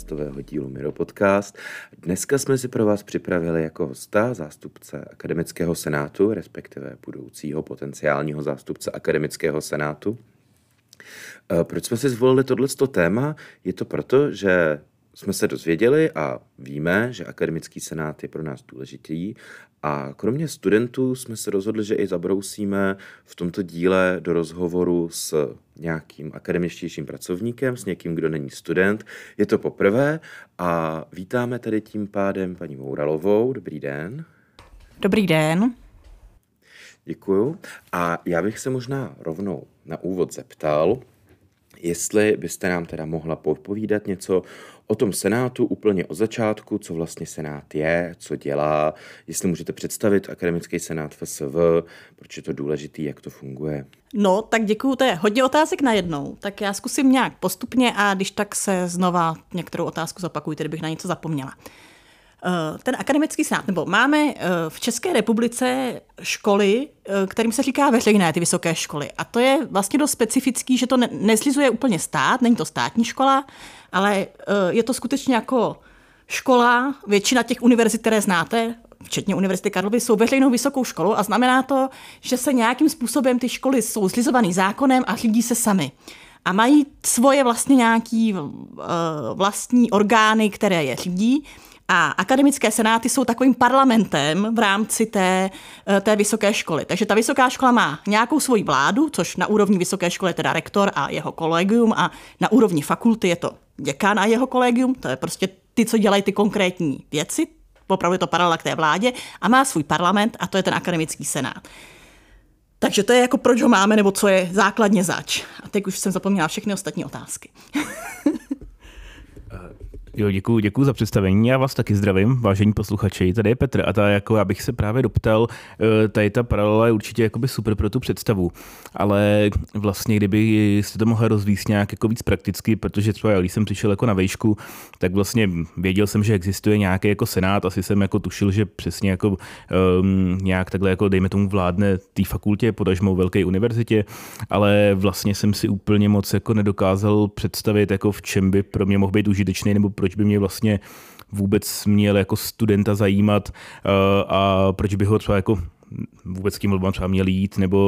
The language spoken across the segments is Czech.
podcastového dílu Miro Podcast. Dneska jsme si pro vás připravili jako hosta zástupce Akademického senátu, respektive budoucího potenciálního zástupce Akademického senátu. Eh, proč jsme si zvolili tohleto téma? Je to proto, že jsme se dozvěděli a víme, že akademický senát je pro nás důležitý a kromě studentů jsme se rozhodli, že i zabrousíme v tomto díle do rozhovoru s nějakým akademičtějším pracovníkem, s někým, kdo není student. Je to poprvé a vítáme tady tím pádem paní Mouralovou. Dobrý den. Dobrý den. Děkuju. A já bych se možná rovnou na úvod zeptal, jestli byste nám teda mohla popovídat něco o tom Senátu úplně od začátku, co vlastně Senát je, co dělá, jestli můžete představit akademický Senát FSV, proč je to důležitý, jak to funguje. No, tak děkuju, to je hodně otázek na jednou. Tak já zkusím nějak postupně a když tak se znova některou otázku zapakujte, kdybych na něco zapomněla. Eh, ten akademický senát, nebo máme eh, v České republice školy, eh, kterým se říká veřejné, ty vysoké školy. A to je vlastně dost specifický, že to neslizuje úplně stát, není to státní škola, ale je to skutečně jako škola, většina těch univerzit, které znáte, včetně Univerzity Karlovy, jsou veřejnou vysokou školou a znamená to, že se nějakým způsobem ty školy jsou slizovaný zákonem a řídí se sami. A mají svoje vlastně nějaký vlastní orgány, které je řídí. A akademické senáty jsou takovým parlamentem v rámci té, eh, té vysoké školy. Takže ta vysoká škola má nějakou svoji vládu, což na úrovni vysoké školy je teda rektor a jeho kolegium a na úrovni fakulty je to děkan a jeho kolegium, to je prostě ty, co dělají ty konkrétní věci, opravdu je to paralela k té vládě a má svůj parlament a to je ten akademický senát. Takže to je jako proč ho máme, nebo co je základně zač. A teď už jsem zapomněla všechny ostatní otázky. Jo, děkuji, děkuji za představení. Já vás taky zdravím, vážení posluchači. Tady je Petr a ta, jako já bych se právě doptal, eh, tady ta paralela je určitě jakoby super pro tu představu, ale vlastně kdyby jste to mohla rozvíct nějak jako víc prakticky, protože třeba když jsem přišel jako na vejšku, tak vlastně věděl jsem, že existuje nějaký jako senát, asi jsem jako tušil, že přesně jako um, nějak takhle jako dejme tomu vládne té fakultě, podažmou velké univerzitě, ale vlastně jsem si úplně moc jako nedokázal představit, jako v čem by pro mě mohl být užitečný nebo proč by mě vlastně vůbec měl jako studenta zajímat uh, a proč by ho třeba jako vůbec tím volbám třeba měl jít, nebo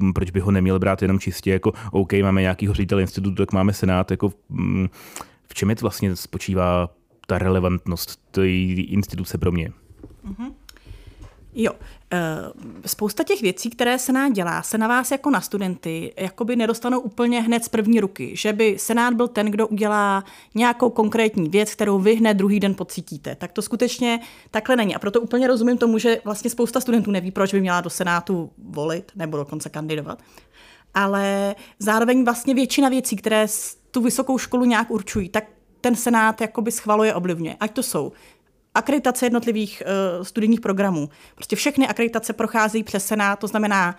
uh, proč by ho neměl brát jenom čistě jako OK, máme nějakýho ředitele institutu, tak máme senát, jako um, v čem je to vlastně spočívá ta relevantnost té instituce pro mě? Mm-hmm. Jo, eh, spousta těch věcí, které Senát dělá, se na vás jako na studenty jakoby nedostanou úplně hned z první ruky. Že by Senát byl ten, kdo udělá nějakou konkrétní věc, kterou vy hned druhý den pocítíte. Tak to skutečně takhle není. A proto úplně rozumím tomu, že vlastně spousta studentů neví, proč by měla do Senátu volit nebo dokonce kandidovat. Ale zároveň vlastně většina věcí, které tu vysokou školu nějak určují, tak ten Senát jakoby schvaluje, ovlivňuje. Ať to jsou akreditace jednotlivých uh, studijních programů. Prostě všechny akreditace procházejí přes Senát, to znamená,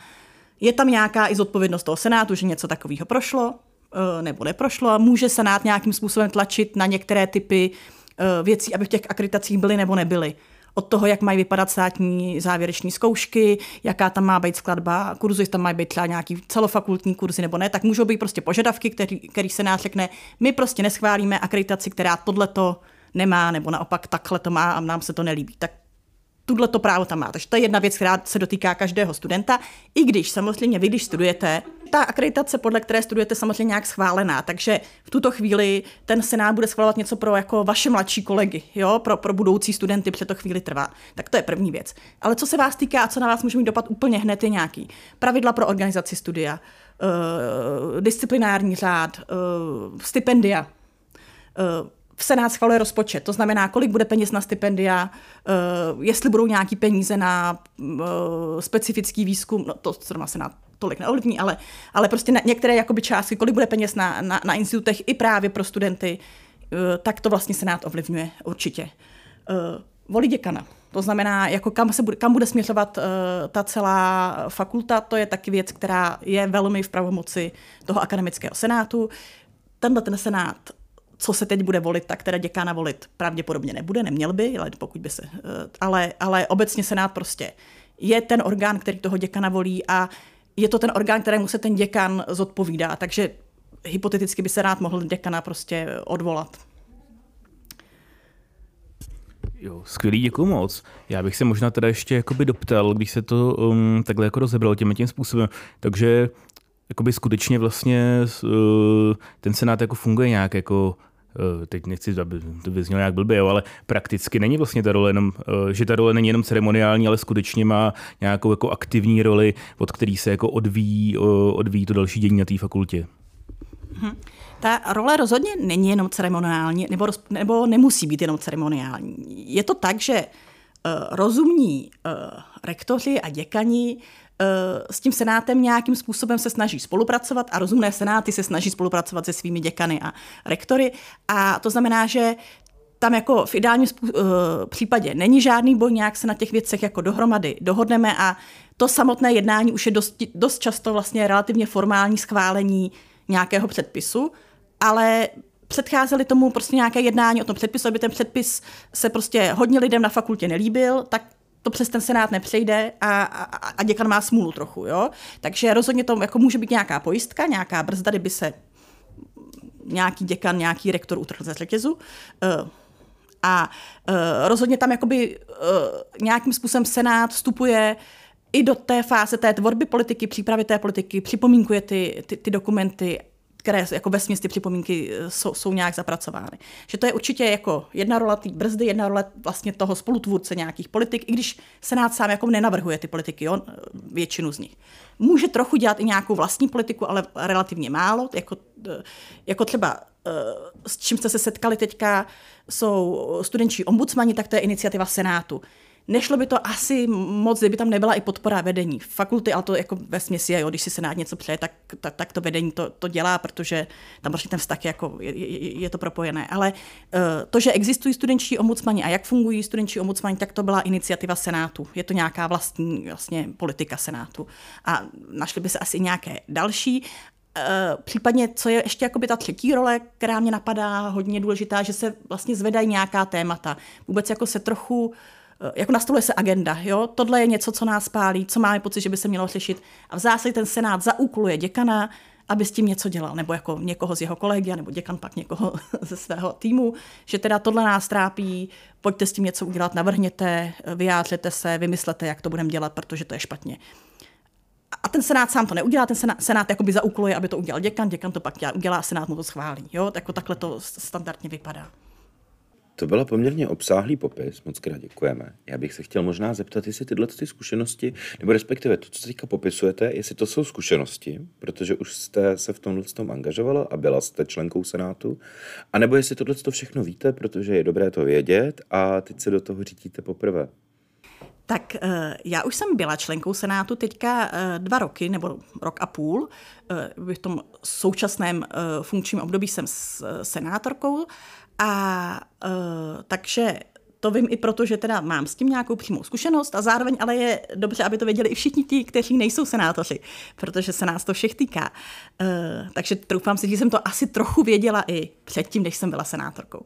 je tam nějaká i zodpovědnost toho Senátu, že něco takového prošlo uh, nebo neprošlo. Může Senát nějakým způsobem tlačit na některé typy uh, věcí, aby v těch akreditacích byly nebo nebyly. Od toho, jak mají vypadat státní závěreční zkoušky, jaká tam má být skladba jestli tam mají být třeba nějaký celofakultní kurzy nebo ne, tak můžou být prostě požadavky, který, který se nás řekne, my prostě neschválíme akreditaci, která tohleto nemá, nebo naopak takhle to má a nám se to nelíbí. Tak tuhle to právo tam má. Takže to je jedna věc, která se dotýká každého studenta. I když samozřejmě vy, když studujete, ta akreditace, podle které studujete, samozřejmě nějak schválená. Takže v tuto chvíli ten senát bude schvalovat něco pro jako vaše mladší kolegy, jo? Pro, pro budoucí studenty, protože to chvíli trvá. Tak to je první věc. Ale co se vás týká a co na vás může mít dopad úplně hned, je nějaký pravidla pro organizaci studia, uh, disciplinární řád, uh, stipendia, uh, Senát schvaluje rozpočet, to znamená, kolik bude peněz na stipendia, uh, jestli budou nějaký peníze na uh, specifický výzkum, no to zrovna Senát tolik neovlivní, ale, ale prostě na některé jakoby částky, kolik bude peněz na, na, na institutech i právě pro studenty, uh, tak to vlastně Senát ovlivňuje určitě. Volí děkana. To znamená, jako kam, se bude, kam bude směřovat uh, ta celá fakulta, to je taky věc, která je velmi v pravomoci toho akademického senátu. Tenhle ten senát co se teď bude volit, tak teda děkána volit pravděpodobně nebude, neměl by, ale pokud by se, eh, ale, ale obecně Senát prostě je ten orgán, který toho děkana volí a je to ten orgán, kterému se ten děkan zodpovídá. Takže hypoteticky by se rád mohl děkana prostě odvolat. Jo, skvělý, děkuji moc. Já bych se možná teda ještě jakoby doptal, když se to um, takhle jako rozebralo tím tím způsobem. Takže jakoby skutečně vlastně uh, ten senát jako funguje nějak jako teď nechci, aby to vyznělo nějak blbě, jo, ale prakticky není vlastně ta role jenom, uh, že ta role není jenom ceremoniální, ale skutečně má nějakou jako aktivní roli, od který se jako odvíjí, odvíjí to další dění na té fakultě. Hmm. Ta role rozhodně není jenom ceremoniální, nebo, nebo nemusí být jenom ceremoniální. Je to tak, že rozumní rektoři a děkani s tím senátem nějakým způsobem se snaží spolupracovat a rozumné senáty se snaží spolupracovat se svými děkany a rektory. A to znamená, že tam jako v ideálním případě není žádný boj, nějak se na těch věcech jako dohromady dohodneme a to samotné jednání už je dost, dost často vlastně relativně formální schválení nějakého předpisu, ale předcházeli tomu prostě nějaké jednání o tom předpisu, aby ten předpis se prostě hodně lidem na fakultě nelíbil, tak to přes ten senát nepřejde a, a, a děkan má smůlu trochu. Jo? Takže rozhodně to jako může být nějaká pojistka, nějaká brzda, kdyby se nějaký děkan, nějaký rektor utrhl ze řetězu. Uh, a uh, rozhodně tam jakoby uh, nějakým způsobem senát vstupuje i do té fáze té tvorby politiky, přípravy té politiky, připomínkuje ty, ty, ty dokumenty které jako ve ty připomínky eh, jsou, jsou nějak zapracovány. Že to je určitě jako jedna rola té brzdy, jedna role vlastně toho spolutvůrce nějakých politik, i když Senát sám jako nenavrhuje ty politiky, jo, většinu z nich. Může trochu dělat i nějakou vlastní politiku, ale relativně málo, jako, eh, jako třeba eh, s čím jste se setkali teďka, jsou studenčí ombudsmani, tak to je iniciativa Senátu. Nešlo by to asi moc, kdyby tam nebyla i podpora vedení. Fakulty, ale to jako ve směsi, jo, když si se něco přeje, tak, tak, tak to vedení to, to dělá, protože tam prostě ten vztah jako je, je, je to propojené. Ale uh, to, že existují studenčí ombudsmani a jak fungují studenčí ombudsmani, tak to byla iniciativa Senátu. Je to nějaká vlastní vlastně politika Senátu. A našly by se asi nějaké další. Uh, případně, co je ještě jakoby ta třetí role, která mě napadá hodně důležitá, že se vlastně zvedají nějaká témata. Vůbec jako se trochu Eh, jako nastoluje se agenda, jo, tohle je něco, co nás pálí, co máme pocit, že by se mělo řešit. A v zásadě ten senát zaúkoluje děkana, aby s tím něco dělal, nebo jako někoho z jeho kolegy, nebo děkan pak někoho ze svého týmu, že teda tohle nás trápí, pojďte s tím něco udělat, navrhněte, vyjádřete se, vymyslete, jak to budeme dělat, protože to je špatně. A ten senát sám to neudělá, ten senát, senát jakoby zaúkoluje, aby to udělal děkan, děkan to pak udělá, senát mu to schválí. Jo? Jako takhle to standardně vypadá. To byl poměrně obsáhlý popis, moc krát děkujeme. Já bych se chtěl možná zeptat, jestli tyhle ty zkušenosti, nebo respektive to, co teďka popisujete, jestli to jsou zkušenosti, protože už jste se v tomhle tom angažovala a byla jste členkou Senátu, anebo jestli tohle to všechno víte, protože je dobré to vědět a teď se do toho řídíte poprvé. Tak eh, já už jsem byla členkou Senátu teďka eh, dva roky, nebo rok a půl. Eh, v tom současném funkčním období jsem s senátorkou a uh, takže to vím i proto, že teda mám s tím nějakou přímou zkušenost a zároveň ale je dobře, aby to věděli i všichni ti, kteří nejsou senátoři, protože se nás to všech týká. Uh, takže troufám si, že jsem to asi trochu věděla i předtím, než jsem byla senátorkou.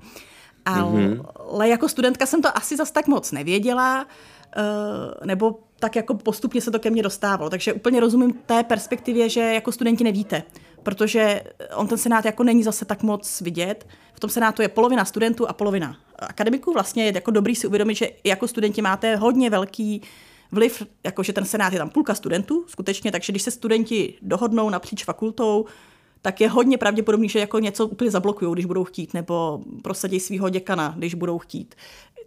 Ale mm-hmm. jako studentka jsem to asi zas tak moc nevěděla, uh, nebo tak jako postupně se to ke mně dostávalo. Takže úplně rozumím té perspektivě, že jako studenti nevíte, protože on ten senát jako není zase tak moc vidět. V tom senátu je polovina studentů a polovina akademiků. Vlastně je jako dobrý si uvědomit, že jako studenti máte hodně velký vliv, jakože ten senát je tam půlka studentů, skutečně, takže když se studenti dohodnou napříč fakultou, tak je hodně pravděpodobný, že jako něco úplně zablokují, když budou chtít, nebo prosadí svého děkana, když budou chtít.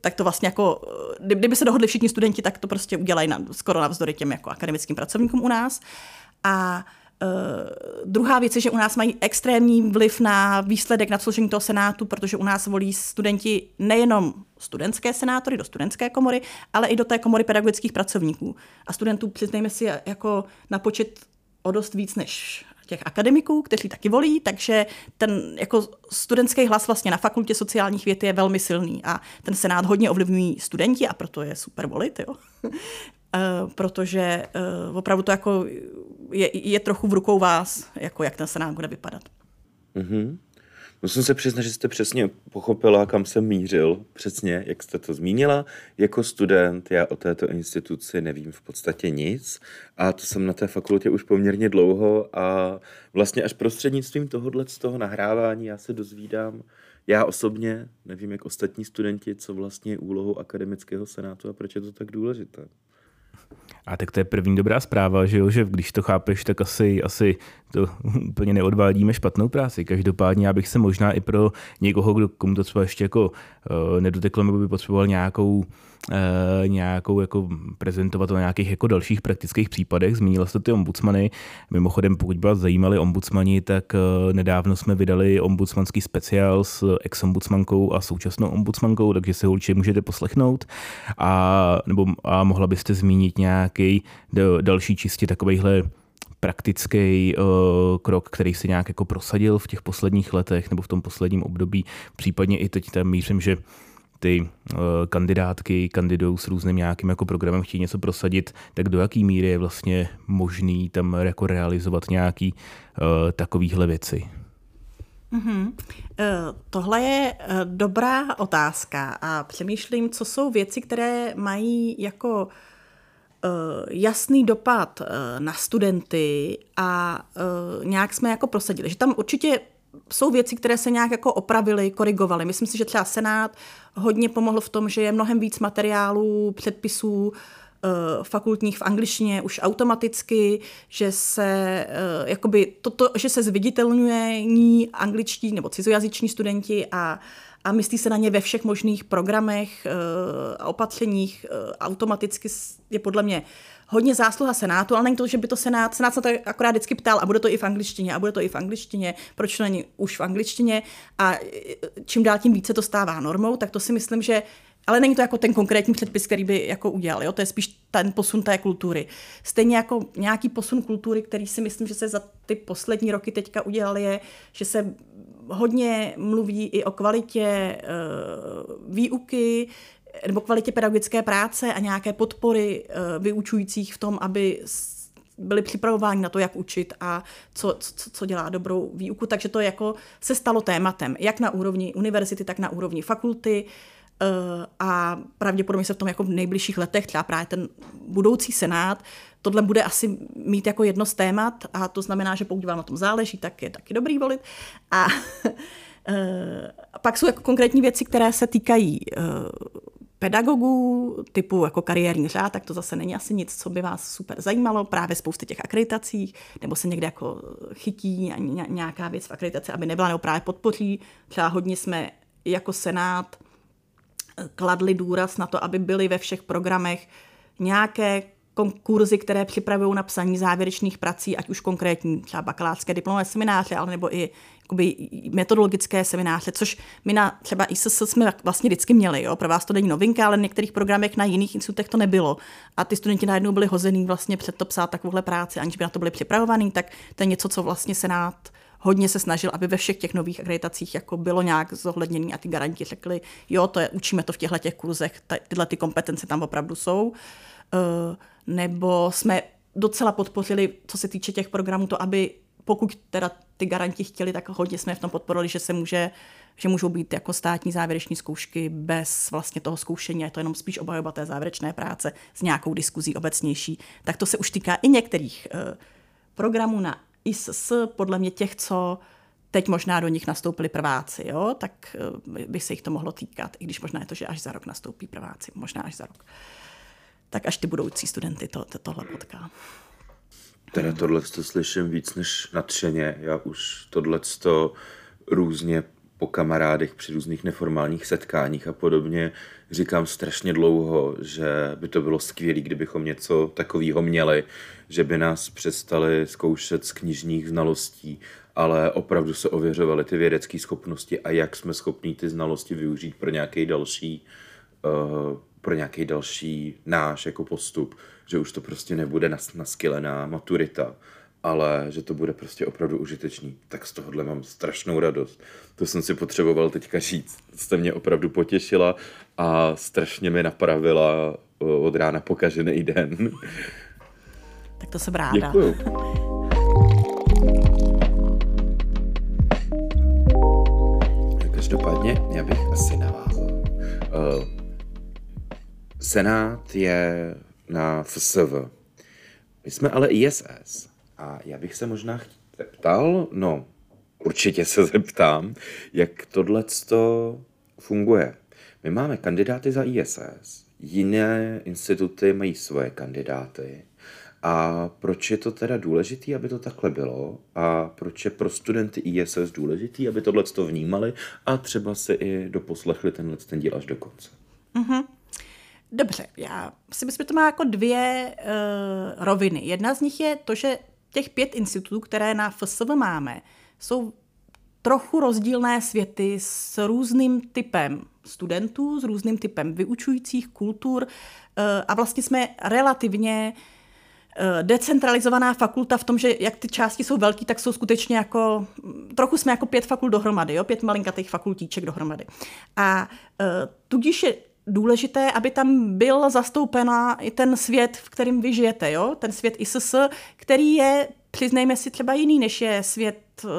Tak to vlastně jako, kdyby se dohodli všichni studenti, tak to prostě udělají na, skoro navzdory těm jako akademickým pracovníkům u nás. A Uh, druhá věc je, že u nás mají extrémní vliv na výsledek na složení toho senátu, protože u nás volí studenti nejenom studentské senátory do studentské komory, ale i do té komory pedagogických pracovníků. A studentů, přiznejme si, jako na počet o dost víc než těch akademiků, kteří taky volí, takže ten jako studentský hlas vlastně na fakultě sociálních věd je velmi silný a ten senát hodně ovlivňují studenti a proto je super volit, jo. Uh, protože uh, opravdu to jako je, je trochu v rukou vás, jako jak ten senát bude vypadat. Mm-hmm. Musím se přiznat, že jste přesně pochopila, kam jsem mířil, přesně, jak jste to zmínila. Jako student já o této instituci nevím v podstatě nic a to jsem na té fakultě už poměrně dlouho a vlastně až prostřednictvím tohohle z toho nahrávání já se dozvídám, já osobně nevím, jak ostatní studenti, co vlastně je úlohou akademického senátu a proč je to tak důležité. A tak to je první dobrá zpráva, že, jo, že když to chápeš, tak asi, asi to úplně neodvádíme špatnou práci. Každopádně já bych se možná i pro někoho, kdo komu to třeba ještě jako uh, nedoteklo, nebo by potřeboval nějakou Eh, nějakou jako prezentovat o nějakých jako dalších praktických případech. Zmínila jste ty ombudsmany. Mimochodem, pokud vás zajímali ombudsmani, tak eh, nedávno jsme vydali ombudsmanský speciál s ex-ombudsmankou a současnou ombudsmankou, takže si ho určitě můžete poslechnout. A, nebo, a mohla byste zmínit nějaký další čistě takovýhle praktický uh, krok, který se nějak jako prosadil v těch posledních letech nebo v tom posledním období. Případně i teď tam mířím, že ty uh, kandidátky kandidují s různým nějakým jako programem, chtějí něco prosadit, tak do jaký míry je vlastně možný tam jako realizovat nějaký uh, takovýhle věci? Mm-hmm. Tohle je dobrá otázka a přemýšlím, co jsou věci, které mají jako uh, jasný dopad uh, na studenty a uh, nějak jsme jako prosadili. Že tam určitě jsou věci, které se nějak jako opravily, korigovaly. Myslím si, že třeba Senát hodně pomohl v tom, že je mnohem víc materiálů, předpisů, eh, fakultních v angličtině už automaticky, že se eh, jakoby toto, že se zviditelňuje ní angličtí nebo cizojazyční studenti a, a myslí se na ně ve všech možných programech eh, a opatřeních automaticky je podle mě hodně zásluha Senátu, ale není to, že by to Senát, Senát se to akorát vždycky ptal a bude to i v angličtině a bude to i v angličtině, proč to není už v angličtině a čím dál tím více to stává normou, tak to si myslím, že ale není to jako ten konkrétní předpis, který by jako udělal, jo? to je spíš ten posun té kultury. Stejně jako nějaký posun kultury, který si myslím, že se za ty poslední roky teďka udělal, je, že se hodně mluví i o kvalitě uh, výuky, nebo kvalitě pedagogické práce a nějaké podpory uh, vyučujících v tom, aby byli připravováni na to, jak učit a co, co, co dělá dobrou výuku. Takže to jako se stalo tématem, jak na úrovni univerzity, tak na úrovni fakulty. Uh, a pravděpodobně se v tom jako v nejbližších letech, třeba právě ten budoucí senát, tohle bude asi mít jako jedno z témat a to znamená, že pokud vám na tom záleží, tak je taky dobrý volit. A uh, pak jsou jako konkrétní věci, které se týkají uh, pedagogů typu jako kariérní řád, tak to zase není asi nic, co by vás super zajímalo, právě spousty těch akreditacích, nebo se někde jako chytí nějaká věc v akreditaci, aby nebyla, nebo právě podpoří. Třeba hodně jsme jako Senát kladli důraz na to, aby byly ve všech programech nějaké kurzy, které připravují na psaní závěrečných prací, ať už konkrétní třeba bakalářské diplomové semináře, ale nebo i jakoby, metodologické semináře, což my na třeba ISS jsme vlastně vždycky měli. Jo? Pro vás to není novinka, ale v některých programech na jiných institutech to nebylo. A ty studenti najednou byli hozený vlastně před to psát takovouhle práci, aniž by na to byli připravovaný, tak to je něco, co vlastně Senát hodně se snažil, aby ve všech těch nových akreditacích jako bylo nějak zohledněné a ty garanti řekli, jo, to je, učíme to v těchto těch kurzech, tyhle ty kompetence tam opravdu jsou. Uh, nebo jsme docela podpořili, co se týče těch programů, to, aby pokud teda ty garanti chtěli, tak hodně jsme v tom podporovali, že se může, že můžou být jako státní závěreční zkoušky bez vlastně toho zkoušení, je to jenom spíš obhajoba té závěrečné práce s nějakou diskuzí obecnější. Tak to se už týká i některých uh, programů na ISS, podle mě těch, co teď možná do nich nastoupili prváci, jo? tak uh, by se jich to mohlo týkat, i když možná je to, že až za rok nastoupí prváci, možná až za rok. Uh, tak až ty budoucí studenty to, to, tohle potká. Teda tohle to slyším víc než nadšeně. Já už tohle to různě po kamarádech při různých neformálních setkáních a podobně říkám strašně dlouho, že by to bylo skvělé, kdybychom něco takového měli, že by nás přestali zkoušet z knižních znalostí, ale opravdu se ověřovaly ty vědecké schopnosti a jak jsme schopni ty znalosti využít pro nějaký další uh, pro nějaký další náš jako postup, že už to prostě nebude nas, naskylená maturita, ale že to bude prostě opravdu užitečný. Tak z tohohle mám strašnou radost. To jsem si potřeboval teďka říct. Jste mě opravdu potěšila a strašně mi napravila od rána po každý den. Tak to jsem ráda. Děkuju. Každopádně já bych asi navázal. Uh, Senát je na FSV. My jsme ale ISS. A já bych se možná zeptal, no určitě se zeptám, jak tohle funguje. My máme kandidáty za ISS, jiné instituty mají svoje kandidáty. A proč je to teda důležité, aby to takhle bylo? A proč je pro studenty ISS důležitý, aby tohle to vnímali a třeba si i doposlechli tenhle ten díl až do konce? Mm-hmm. Dobře, já si myslím, že to má jako dvě uh, roviny. Jedna z nich je to, že těch pět institutů, které na FSV máme, jsou trochu rozdílné světy s různým typem studentů, s různým typem vyučujících kultur uh, a vlastně jsme relativně uh, decentralizovaná fakulta v tom, že jak ty části jsou velký, tak jsou skutečně jako, trochu jsme jako pět fakult dohromady, jo? pět malinkatých fakultíček dohromady. A uh, tudíž je důležité, aby tam byl zastoupena i ten svět, v kterém vy žijete, jo? ten svět ISS, který je, přiznejme si, třeba jiný, než je svět uh,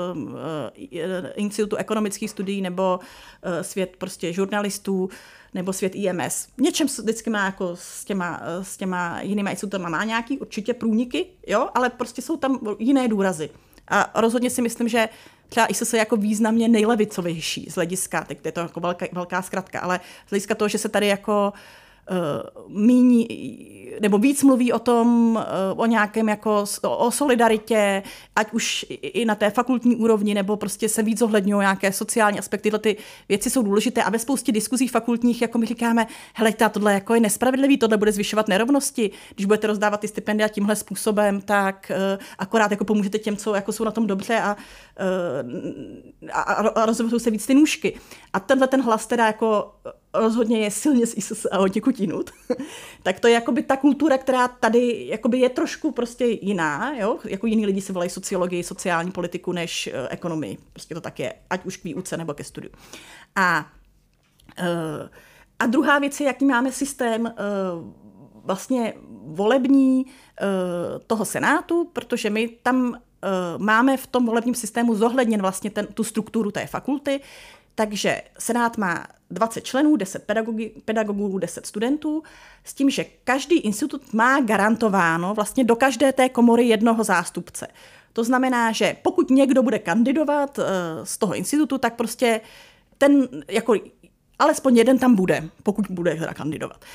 Institutu ekonomických studií nebo uh, svět prostě žurnalistů nebo svět IMS. Něčem vždycky má jako s těma, s těma jinými institutama má nějaký určitě průniky, jo? ale prostě jsou tam jiné důrazy. A rozhodně si myslím, že třeba ISS je jako významně nejlevicovější z hlediska, teď je to jako velká, velká zkratka, ale z hlediska toho, že se tady jako uh, míní, nebo víc mluví o tom, uh, o nějakém jako, o, solidaritě, ať už i na té fakultní úrovni, nebo prostě se víc zohledňují nějaké sociální aspekty. Tyhle ty věci jsou důležité a ve spoustě diskuzí fakultních, jako my říkáme, hele, tohle jako je nespravedlivý, tohle bude zvyšovat nerovnosti, když budete rozdávat ty stipendia tímhle způsobem, tak uh, akorát jako pomůžete těm, co jako jsou na tom dobře a, a, a rozhodnou se víc ty nůžky. A tenhle ten hlas teda jako rozhodně je silně z ISS a od někud tak to je jakoby ta kultura, která tady jakoby je trošku prostě jiná, jo? jako jiní lidi si volají sociologii, sociální politiku než uh, ekonomii. Prostě to tak je, ať už k výuce nebo ke studiu. A, uh, a druhá věc je, jaký máme systém uh, vlastně volební uh, toho senátu, protože my tam máme v tom volebním systému zohledněn vlastně ten, tu strukturu té fakulty, takže Senát má 20 členů, 10 pedagogi, pedagogů, 10 studentů, s tím, že každý institut má garantováno vlastně do každé té komory jednoho zástupce. To znamená, že pokud někdo bude kandidovat uh, z toho institutu, tak prostě ten, jako alespoň jeden tam bude, pokud bude teda kandidovat.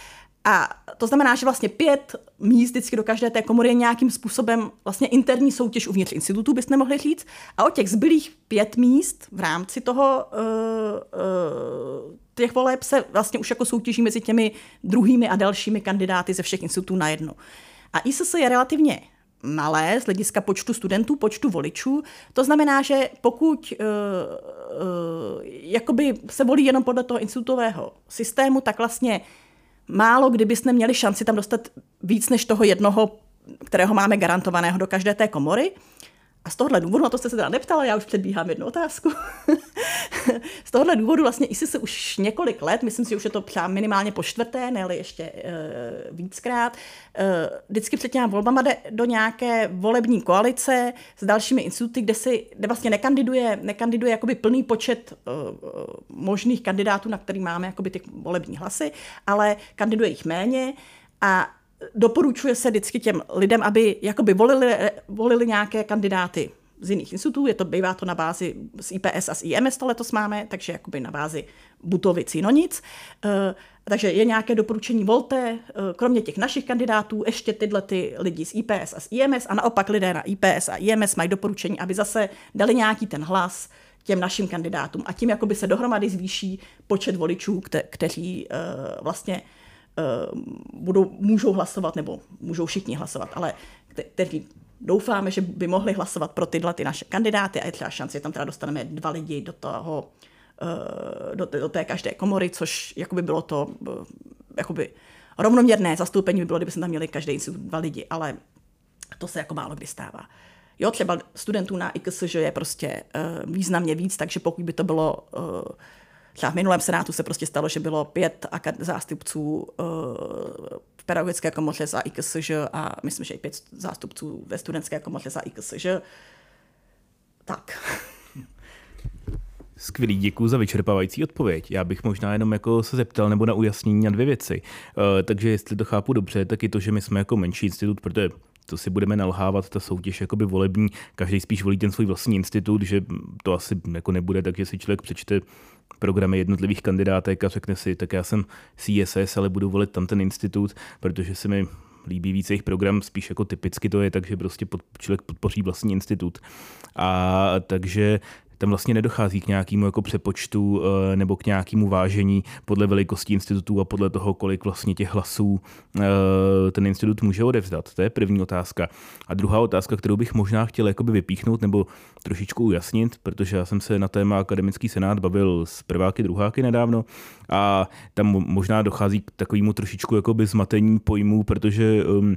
A to znamená, že vlastně pět míst vždycky do každé té komory je nějakým způsobem vlastně interní soutěž uvnitř institutu, byste mohli říct. A o těch zbylých pět míst v rámci toho uh, uh, těch voleb se vlastně už jako soutěží mezi těmi druhými a dalšími kandidáty ze všech institutů na jedno. A ISS je relativně malé z hlediska počtu studentů, počtu voličů. To znamená, že pokud uh, uh, jakoby se volí jenom podle toho institutového systému, tak vlastně málo kdybyste měli šanci tam dostat víc než toho jednoho, kterého máme garantovaného do každé té komory. A z tohohle důvodu, na to jste se teda neptala, já už předbíhám jednu otázku. z tohohle důvodu vlastně ISI se už několik let, myslím si, že už je to třeba minimálně po čtvrté, ne ještě e, víckrát, e, vždycky před těmi volbama jde do nějaké volební koalice s dalšími instituty, kde, si, kde vlastně nekandiduje, nekandiduje jakoby plný počet e, možných kandidátů, na který máme jakoby ty volební hlasy, ale kandiduje jich méně a doporučuje se vždycky těm lidem, aby jakoby volili, volili nějaké kandidáty z jiných institutů, je to, bývá to na bázi z IPS a z IMS to letos máme, takže jakoby na bázi Butovic, no nic. E, takže je nějaké doporučení, volte, e, kromě těch našich kandidátů, ještě tyhle ty lidi z IPS a z IMS a naopak lidé na IPS a IMS mají doporučení, aby zase dali nějaký ten hlas těm našim kandidátům a tím jakoby se dohromady zvýší počet voličů, kte- kteří e, vlastně budou, můžou hlasovat, nebo můžou všichni hlasovat, ale kteří doufáme, že by mohli hlasovat pro tyhle ty naše kandidáty a je třeba šance, že tam teda dostaneme dva lidi do toho, uh, do, do té každé komory, což jakoby bylo to uh, jakoby rovnoměrné zastoupení by bylo, kdyby jsme tam měli každý institut dva lidi, ale to se jako málo kdy stává. Jo, třeba studentů na IKS, že je prostě významně víc, takže pokud by to bylo Třeba v minulém senátu se prostě stalo, že bylo pět zástupců uh, v pedagogické komoře za IKSŽ a myslím, že i pět zástupců ve studentské komoře za IKSŽ. Tak. Skvělý, děkuji za vyčerpávající odpověď. Já bych možná jenom jako se zeptal nebo na ujasnění na dvě věci. Uh, takže jestli to chápu dobře, tak je to, že my jsme jako menší institut, protože to si budeme nalhávat, ta soutěž jakoby volební, každý spíš volí ten svůj vlastní institut, že to asi jako nebude, takže si člověk přečte programy jednotlivých kandidátek a řekne si, tak já jsem CSS, ale budu volit tam ten institut, protože se mi líbí více jejich program, spíš jako typicky to je, takže prostě pod, člověk podpoří vlastní institut. A takže tam vlastně nedochází k nějakému jako přepočtu eh, nebo k nějakému vážení podle velikosti institutů a podle toho, kolik vlastně těch hlasů eh, ten institut může odevzdat. To je první otázka. A druhá otázka, kterou bych možná chtěl jakoby vypíchnout nebo trošičku ujasnit, protože já jsem se na téma akademický senát bavil s prváky, druháky nedávno a tam možná dochází k takovému trošičku jakoby zmatení pojmů, protože um,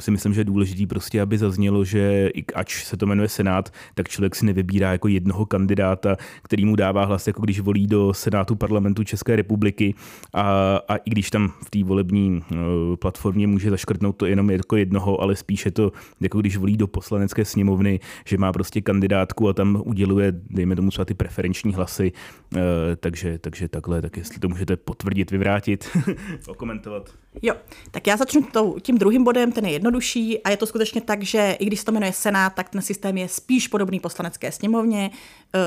si myslím, že je důležitý prostě, aby zaznělo, že i ač se to jmenuje Senát, tak člověk si nevybírá jako jednoho kandidáta, který mu dává hlas, jako když volí do Senátu parlamentu České republiky a, a i když tam v té volební uh, platformě může zaškrtnout to jenom jako jednoho, ale spíše to, jako když volí do poslanecké sněmovny, že má prostě kandidátku a tam uděluje, dejme tomu třeba ty preferenční hlasy, uh, takže, takže takhle, tak jestli to můžete potvrdit, vyvrátit, okomentovat. Jo, tak já začnu tím druhým bodem, ten je jednodušší a je to skutečně tak, že i když se to jmenuje Senát, tak ten systém je spíš podobný poslanecké sněmovně. Eh,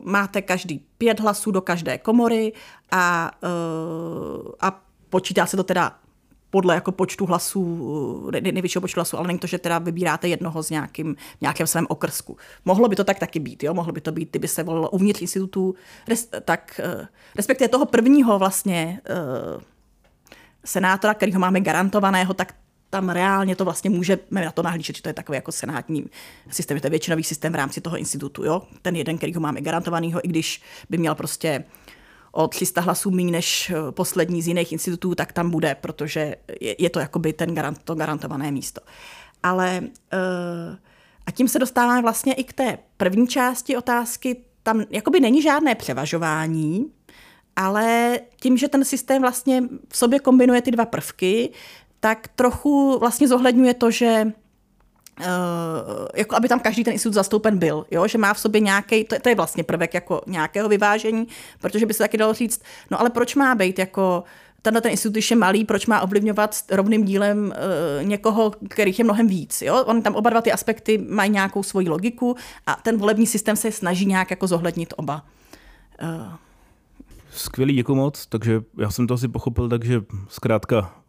máte každý pět hlasů do každé komory a, eh, a počítá se to teda podle jako počtu hlasů, největšího počtu hlasů, ale není to, že teda vybíráte jednoho z nějakým, nějakém svém okrsku. Mohlo by to tak taky být, jo? mohlo by to být, kdyby se volilo uvnitř institutů, res, tak eh, respektive toho prvního vlastně senátora, kterýho máme garantovaného, tak tam reálně to vlastně můžeme na to nahlížet, že to je takový jako senátní systém, to je většinový systém v rámci toho institutu. Jo? Ten jeden, který ho máme garantovanýho, i když by měl prostě o 300 hlasů méně než eh, poslední z jiných institutů, tak tam bude, protože je, je to jakoby ten garant, to garantované místo. Ale uh, a tím se dostáváme vlastně i k té první části otázky. Tam jakoby není žádné převažování, ale tím, že ten systém vlastně v sobě kombinuje ty dva prvky, tak trochu vlastně zohledňuje to, že Uh, jako aby tam každý ten institut zastoupen byl, jo? že má v sobě nějaký, to, to je vlastně prvek jako nějakého vyvážení, protože by se taky dalo říct, no ale proč má být jako tenhle ten institut, je malý, proč má ovlivňovat rovným dílem uh, někoho, kterých je mnohem víc. Jo? On tam oba dva ty aspekty mají nějakou svoji logiku a ten volební systém se snaží nějak jako zohlednit oba. Uh. Skvělý, děkuji moc. Takže já jsem to asi pochopil, takže zkrátka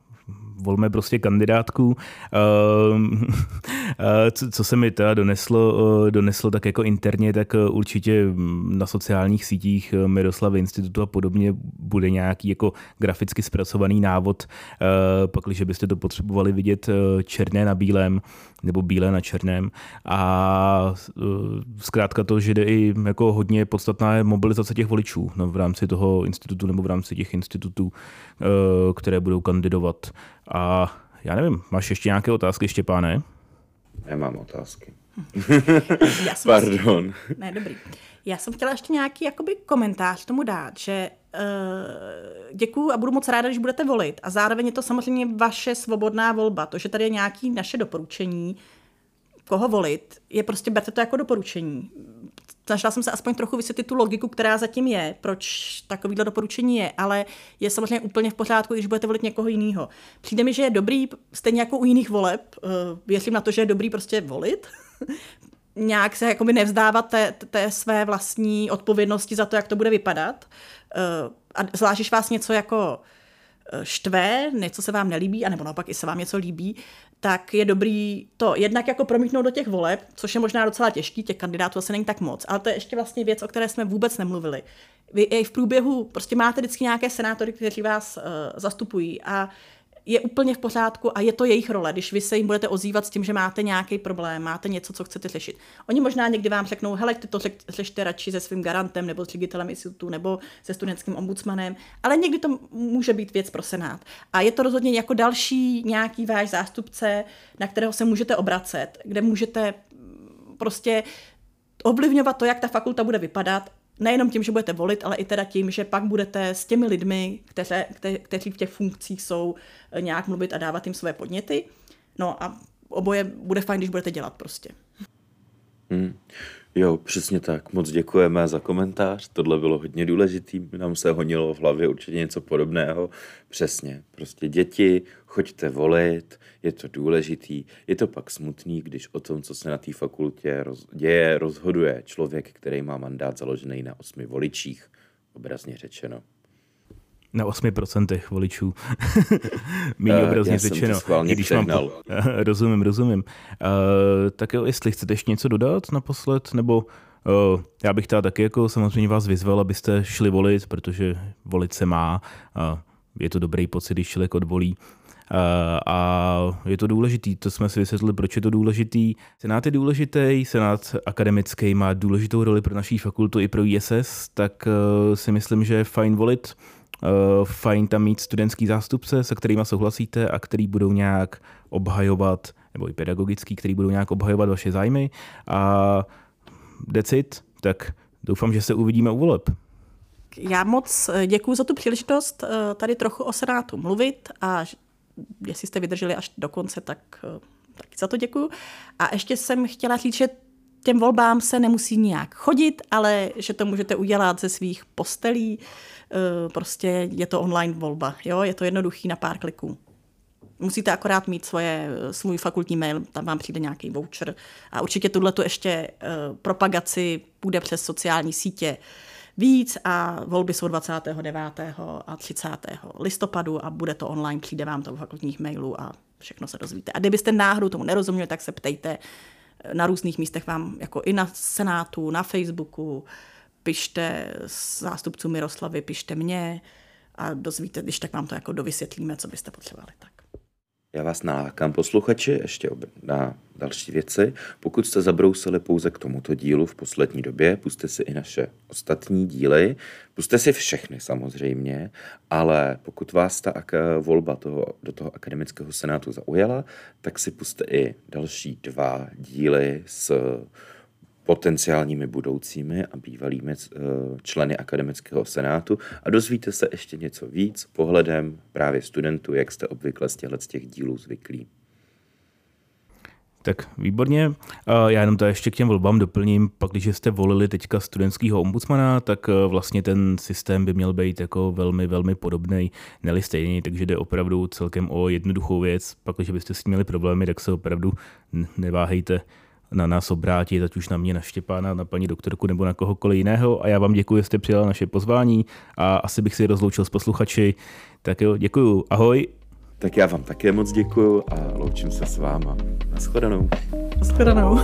volme prostě kandidátku. Ehm, co se mi teda doneslo, eh, doneslo tak jako interně, tak eh, určitě mm, na sociálních sítích eh, Miroslavy institutu a podobně bude nějaký jako graficky zpracovaný návod, pakliže byste to potřebovali vidět černé na bílém nebo bílé na černém. A zkrátka to, že jde i jako hodně podstatná je mobilizace těch voličů no, v rámci toho institutu nebo v rámci těch institutů, které budou kandidovat. A já nevím, máš ještě nějaké otázky, Štěpáne? Nemám otázky. Já jsem Pardon. Ne, dobrý. Já jsem chtěla ještě nějaký jakoby, komentář tomu dát, že uh, děkuju a budu moc ráda, když budete volit. A zároveň je to samozřejmě vaše svobodná volba. To, že tady je nějaké naše doporučení, koho volit, je prostě berte to jako doporučení snažila jsem se aspoň trochu vysvětlit tu logiku, která zatím je, proč takovýhle doporučení je, ale je samozřejmě úplně v pořádku, když budete volit někoho jiného. Přijde mi, že je dobrý, stejně jako u jiných voleb, uh, věřím na to, že je dobrý prostě volit, nějak se jakoby nevzdávat té, té své vlastní odpovědnosti za to, jak to bude vypadat. Uh, a zvlášť, když vás něco jako eh, štve, něco se vám nelíbí, anebo naopak i se vám něco líbí, tak je dobrý to jednak jako promítnout do těch voleb, což je možná docela těžký, těch kandidátů asi není tak moc, ale to je ještě vlastně věc, o které jsme vůbec nemluvili. Vy i v průběhu prostě máte vždycky nějaké senátory, kteří vás uh, zastupují a je úplně v pořádku a je to jejich role, když vy se jim budete ozývat s tím, že máte nějaký problém, máte něco, co chcete řešit. Oni možná někdy vám řeknou, hele, ty to řešte radši se svým garantem nebo s ředitelem institutu nebo se studentským ombudsmanem, ale někdy to může být věc pro Senát. A je to rozhodně jako další nějaký váš zástupce, na kterého se můžete obracet, kde můžete prostě ovlivňovat to, jak ta fakulta bude vypadat nejenom tím, že budete volit, ale i teda tím, že pak budete s těmi lidmi, kteře, kte, kteří v těch funkcích jsou, eh, nějak mluvit a dávat jim své podněty. No a oboje bude fajn, když budete dělat prostě. Hmm. Jo, přesně tak. Moc děkujeme za komentář. Tohle bylo hodně důležitý. Nám se honilo v hlavě určitě něco podobného. Přesně. Prostě děti, choďte volit, je to důležitý. Je to pak smutný, když o tom, co se na té fakultě roz, děje, rozhoduje člověk, který má mandát založený na osmi voličích, obrazně řečeno. Na 8% voličů. Méně uh, obrazně řečeno. Když mám po... rozumím, rozumím. Uh, tak jo, jestli chcete ještě něco dodat naposled, nebo uh, já bych teda taky jako samozřejmě vás vyzval, abyste šli volit, protože volit se má. Uh, je to dobrý pocit, když člověk odvolí. Uh, a je to důležitý, to jsme si vysvětlili, proč je to důležitý. Senát je důležitý, senát akademický má důležitou roli pro naší fakultu i pro ISS, tak uh, si myslím, že je fajn volit. Uh, fajn tam mít studentský zástupce, se kterými souhlasíte a který budou nějak obhajovat, nebo i pedagogický, který budou nějak obhajovat vaše zájmy. A decit, tak doufám, že se uvidíme u voleb. Já moc eh, děkuji za tu příležitost eh, tady trochu o Senátu mluvit a jestli jste vydrželi až do konce, tak taky za to děkuji. A ještě jsem chtěla říct, že těm volbám se nemusí nijak chodit, ale že to můžete udělat ze svých postelí, Eh, prostě je to online volba. Jo? Je to jednoduchý na pár kliků. Musíte akorát mít svoje, eh, svůj fakultní mail, tam vám přijde nějaký voucher. A určitě tuhle tu ještě uh, propagaci půjde přes sociální sítě víc a volby jsou 29. a 30. listopadu a bude to online, přijde vám to v fakultních mailů a všechno se dozvíte. A kdybyste náhodou tomu nerozuměli, tak se ptejte. Na různých místech vám, jako i na Senátu, na Facebooku, pište zástupců Miroslavy, pište mě a dozvíte, když tak vám to jako dovysvětlíme, co byste potřebovali. Tak. Já vás nalákám posluchači ještě na další věci. Pokud jste zabrousili pouze k tomuto dílu v poslední době, puste si i naše ostatní díly, puste si všechny samozřejmě, ale pokud vás ta volba toho, do toho akademického senátu zaujala, tak si puste i další dva díly s potenciálními budoucími a bývalými eh, členy akademického senátu a dozvíte se ještě něco víc pohledem právě studentů, jak jste obvykle z těchto těch dílů zvyklí. Tak výborně. Já jenom to ještě k těm volbám doplním. Pak, když jste volili teďka studentského ombudsmana, tak eh, vlastně ten systém by měl být jako velmi, velmi podobný, neli stejný, takže jde opravdu celkem o jednoduchou věc. Pak, když byste s tím měli problémy, tak se opravdu neváhejte na nás obrátit, ať už na mě, na Štěpána, na paní doktorku nebo na kohokoliv jiného. A já vám děkuji, že jste přijala naše pozvání a asi bych si rozloučil s posluchači. Tak jo, děkuji. Ahoj. Tak já vám také moc děkuji a loučím se s váma. Naschledanou. Naschledanou.